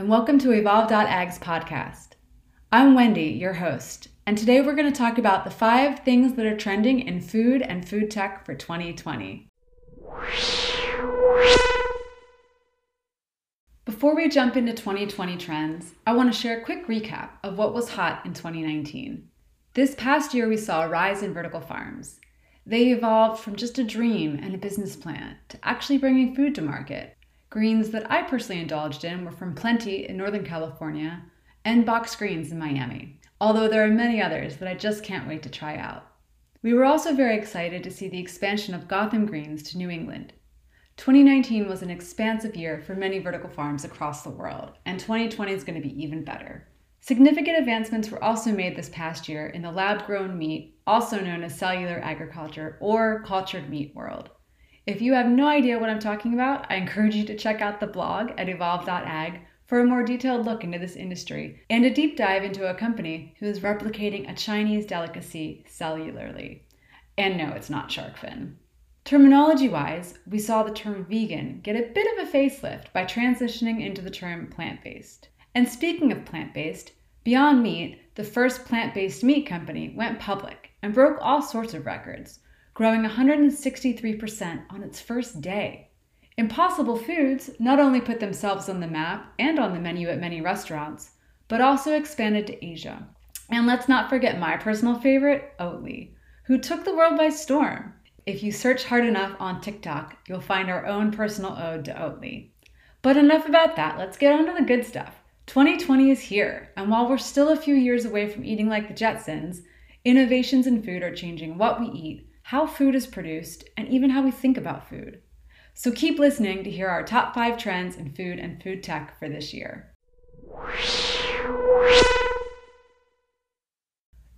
and welcome to Evolve.ag's podcast. I'm Wendy, your host, and today we're going to talk about the five things that are trending in food and food tech for 2020. Before we jump into 2020 trends, I want to share a quick recap of what was hot in 2019. This past year, we saw a rise in vertical farms. They evolved from just a dream and a business plan to actually bringing food to market. Greens that I personally indulged in were from Plenty in Northern California and Box Greens in Miami, although there are many others that I just can't wait to try out. We were also very excited to see the expansion of Gotham Greens to New England. 2019 was an expansive year for many vertical farms across the world, and 2020 is going to be even better. Significant advancements were also made this past year in the lab grown meat, also known as cellular agriculture or cultured meat world. If you have no idea what I'm talking about, I encourage you to check out the blog at evolve.ag for a more detailed look into this industry and a deep dive into a company who is replicating a Chinese delicacy cellularly. And no, it's not shark fin. Terminology wise, we saw the term vegan get a bit of a facelift by transitioning into the term plant based. And speaking of plant based, Beyond Meat, the first plant based meat company, went public and broke all sorts of records growing 163% on its first day. Impossible Foods not only put themselves on the map and on the menu at many restaurants, but also expanded to Asia. And let's not forget my personal favorite, Oatly, who took the world by storm. If you search hard enough on TikTok, you'll find our own personal ode to Oatly. But enough about that, let's get on to the good stuff. 2020 is here, and while we're still a few years away from eating like the Jetsons, innovations in food are changing what we eat how food is produced, and even how we think about food. So keep listening to hear our top five trends in food and food tech for this year.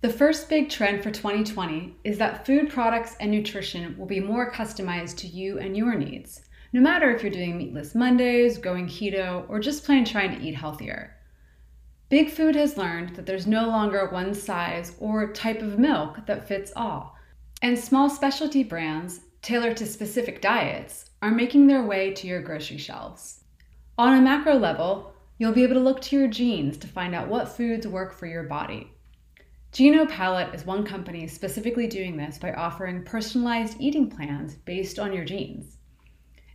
The first big trend for 2020 is that food products and nutrition will be more customized to you and your needs, no matter if you're doing meatless Mondays, going keto, or just plain trying to eat healthier. Big Food has learned that there's no longer one size or type of milk that fits all and small specialty brands, tailored to specific diets, are making their way to your grocery shelves. On a macro level, you'll be able to look to your genes to find out what foods work for your body. GenoPalate is one company specifically doing this by offering personalized eating plans based on your genes.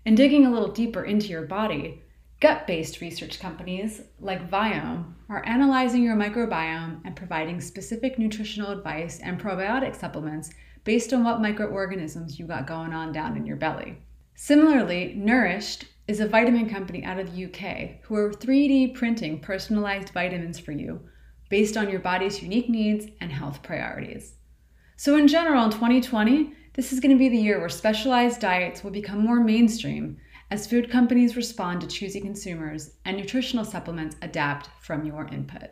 And digging a little deeper into your body, gut based research companies like Viome are analyzing your microbiome and providing specific nutritional advice and probiotic supplements based on what microorganisms you got going on down in your belly. Similarly, Nourished is a vitamin company out of the UK who are 3D printing personalized vitamins for you based on your body's unique needs and health priorities. So, in general, in 2020, this is going to be the year where specialized diets will become more mainstream as food companies respond to choosy consumers and nutritional supplements adapt from your input.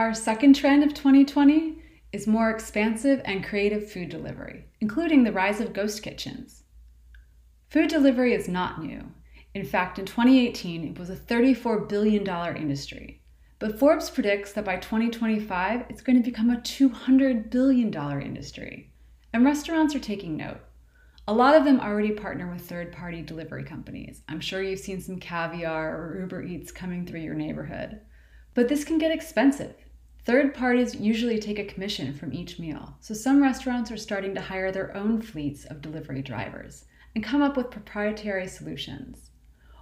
Our second trend of 2020 is more expansive and creative food delivery, including the rise of ghost kitchens. Food delivery is not new. In fact, in 2018, it was a $34 billion industry. But Forbes predicts that by 2025, it's going to become a $200 billion industry. And restaurants are taking note. A lot of them already partner with third party delivery companies. I'm sure you've seen some caviar or Uber Eats coming through your neighborhood. But this can get expensive. Third parties usually take a commission from each meal, so some restaurants are starting to hire their own fleets of delivery drivers and come up with proprietary solutions.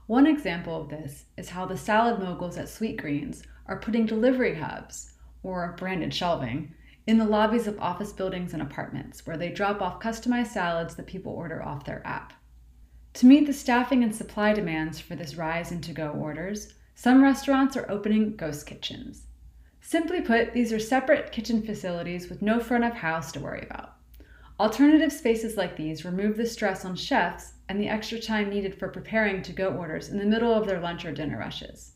One example of this is how the salad moguls at Sweetgreens are putting delivery hubs, or branded shelving, in the lobbies of office buildings and apartments where they drop off customized salads that people order off their app. To meet the staffing and supply demands for this rise in to go orders, some restaurants are opening ghost kitchens. Simply put, these are separate kitchen facilities with no front of house to worry about. Alternative spaces like these remove the stress on chefs and the extra time needed for preparing to go orders in the middle of their lunch or dinner rushes.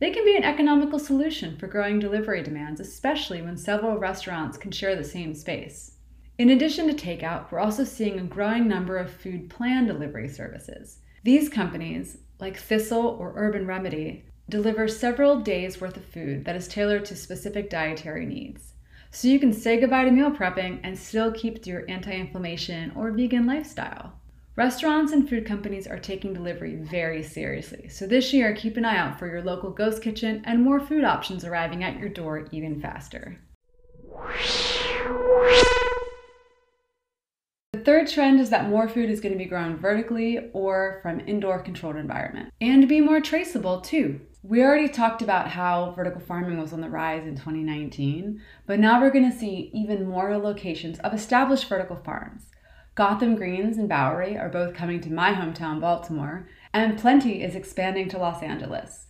They can be an economical solution for growing delivery demands, especially when several restaurants can share the same space. In addition to takeout, we're also seeing a growing number of food plan delivery services. These companies, like Thistle or Urban Remedy, deliver several days worth of food that is tailored to specific dietary needs. So you can say goodbye to meal prepping and still keep to your anti inflammation or vegan lifestyle. Restaurants and food companies are taking delivery very seriously, so this year keep an eye out for your local ghost kitchen and more food options arriving at your door even faster. The third trend is that more food is going to be grown vertically or from indoor controlled environment and be more traceable too. We already talked about how vertical farming was on the rise in 2019, but now we're going to see even more locations of established vertical farms. Gotham Greens and Bowery are both coming to my hometown, Baltimore, and plenty is expanding to Los Angeles.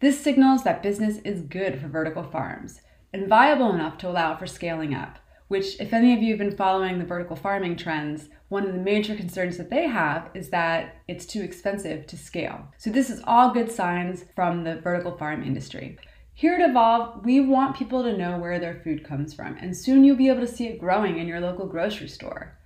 This signals that business is good for vertical farms and viable enough to allow for scaling up, which, if any of you have been following the vertical farming trends, one of the major concerns that they have is that it's too expensive to scale. So, this is all good signs from the vertical farm industry. Here at Evolve, we want people to know where their food comes from, and soon you'll be able to see it growing in your local grocery store.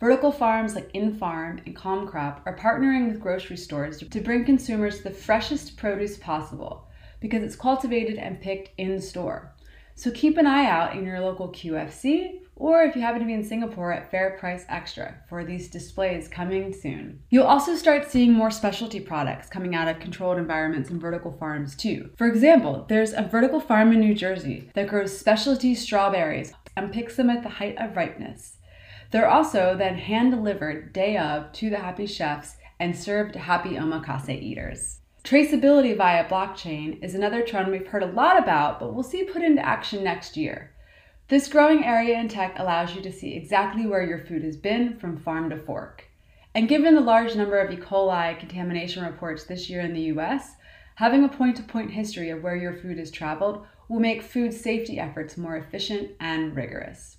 Vertical farms like InFarm and ComCrop are partnering with grocery stores to bring consumers the freshest produce possible because it's cultivated and picked in store. So keep an eye out in your local QFC or if you happen to be in Singapore at FairPrice Xtra for these displays coming soon. You'll also start seeing more specialty products coming out of controlled environments and vertical farms too. For example, there's a vertical farm in New Jersey that grows specialty strawberries and picks them at the height of ripeness. They're also then hand delivered day of to the happy chefs and served to happy omakase eaters. Traceability via blockchain is another trend we've heard a lot about, but we'll see put into action next year. This growing area in tech allows you to see exactly where your food has been from farm to fork. And given the large number of E. coli contamination reports this year in the US, having a point to point history of where your food has traveled will make food safety efforts more efficient and rigorous.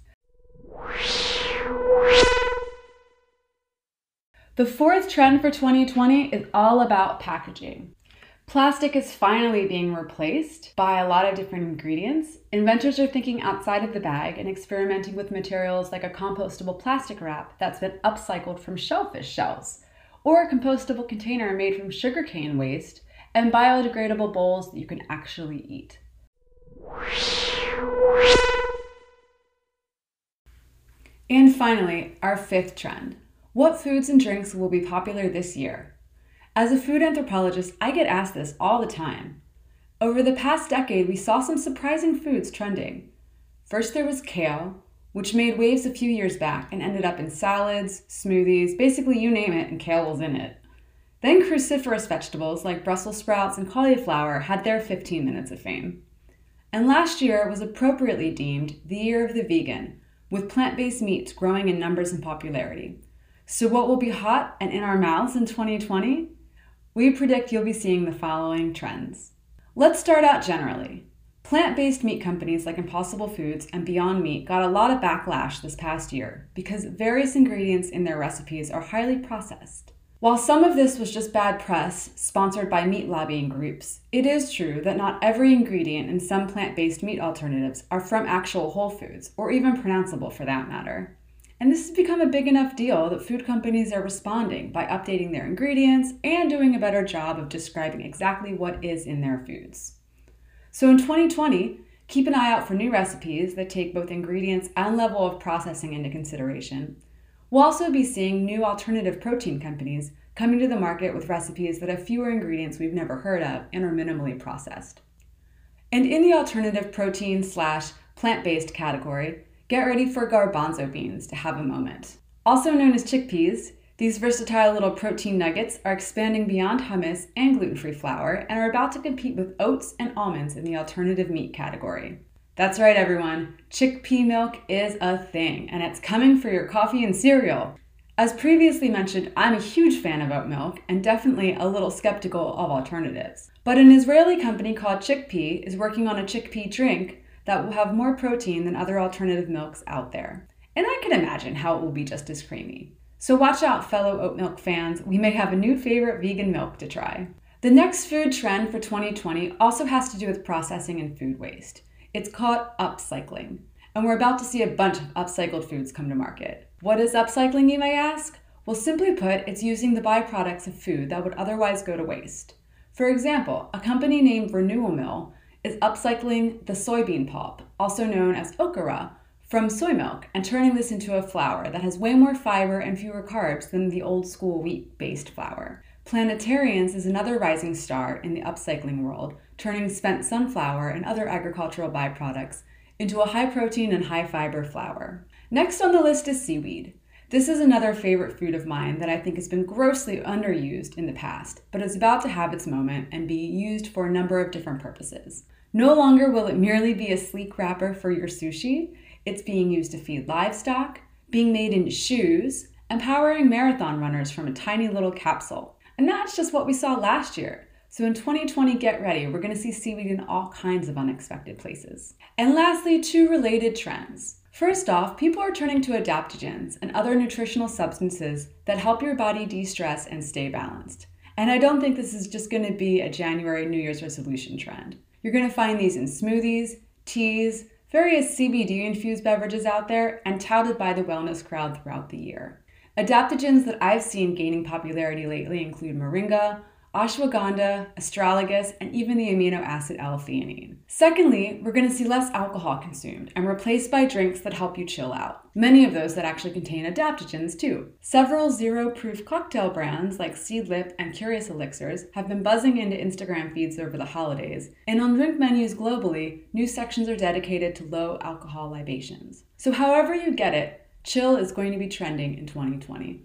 The fourth trend for 2020 is all about packaging. Plastic is finally being replaced by a lot of different ingredients. Inventors are thinking outside of the bag and experimenting with materials like a compostable plastic wrap that's been upcycled from shellfish shells, or a compostable container made from sugarcane waste, and biodegradable bowls that you can actually eat. And finally, our fifth trend what foods and drinks will be popular this year? As a food anthropologist, I get asked this all the time. Over the past decade, we saw some surprising foods trending. First, there was kale, which made waves a few years back and ended up in salads, smoothies, basically you name it, and kale was in it. Then cruciferous vegetables like Brussels sprouts and cauliflower had their 15 minutes of fame. And last year was appropriately deemed the year of the vegan, with plant based meats growing in numbers and popularity. So, what will be hot and in our mouths in 2020? We predict you'll be seeing the following trends. Let's start out generally. Plant based meat companies like Impossible Foods and Beyond Meat got a lot of backlash this past year because various ingredients in their recipes are highly processed. While some of this was just bad press sponsored by meat lobbying groups, it is true that not every ingredient in some plant based meat alternatives are from actual whole foods, or even pronounceable for that matter. And this has become a big enough deal that food companies are responding by updating their ingredients and doing a better job of describing exactly what is in their foods. So in 2020, keep an eye out for new recipes that take both ingredients and level of processing into consideration. We'll also be seeing new alternative protein companies coming to the market with recipes that have fewer ingredients we've never heard of and are minimally processed. And in the alternative protein slash plant based category, Get ready for garbanzo beans to have a moment. Also known as chickpeas, these versatile little protein nuggets are expanding beyond hummus and gluten free flour and are about to compete with oats and almonds in the alternative meat category. That's right, everyone. Chickpea milk is a thing, and it's coming for your coffee and cereal. As previously mentioned, I'm a huge fan of oat milk and definitely a little skeptical of alternatives. But an Israeli company called ChickP is working on a chickpea drink that will have more protein than other alternative milks out there. And I can imagine how it will be just as creamy. So watch out, fellow oat milk fans, we may have a new favorite vegan milk to try. The next food trend for 2020 also has to do with processing and food waste. It's called upcycling, and we're about to see a bunch of upcycled foods come to market. What is upcycling, you may ask? Well, simply put, it's using the byproducts of food that would otherwise go to waste. For example, a company named Renewal Mill is upcycling the soybean pulp, also known as okara, from soy milk and turning this into a flour that has way more fiber and fewer carbs than the old school wheat based flour. Planetarians is another rising star in the upcycling world, turning spent sunflower and other agricultural byproducts into a high protein and high fiber flour. Next on the list is seaweed. This is another favorite food of mine that I think has been grossly underused in the past, but is about to have its moment and be used for a number of different purposes. No longer will it merely be a sleek wrapper for your sushi, it's being used to feed livestock, being made into shoes, empowering marathon runners from a tiny little capsule. And that's just what we saw last year. So in 2020, get ready. We're going to see seaweed in all kinds of unexpected places. And lastly, two related trends. First off, people are turning to adaptogens and other nutritional substances that help your body de stress and stay balanced. And I don't think this is just going to be a January New Year's resolution trend. You're going to find these in smoothies, teas, various CBD infused beverages out there, and touted by the wellness crowd throughout the year. Adaptogens that I've seen gaining popularity lately include moringa, ashwagandha, astragalus, and even the amino acid L-theanine. Secondly, we're going to see less alcohol consumed and replaced by drinks that help you chill out. Many of those that actually contain adaptogens too. Several zero-proof cocktail brands like Seedlip and Curious Elixirs have been buzzing into Instagram feeds over the holidays, and on drink menus globally, new sections are dedicated to low alcohol libations. So however you get it, chill is going to be trending in 2020.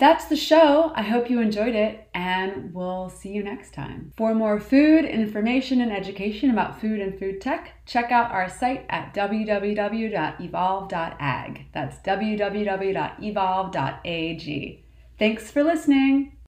That's the show. I hope you enjoyed it, and we'll see you next time. For more food, information, and education about food and food tech, check out our site at www.evolve.ag. That's www.evolve.ag. Thanks for listening.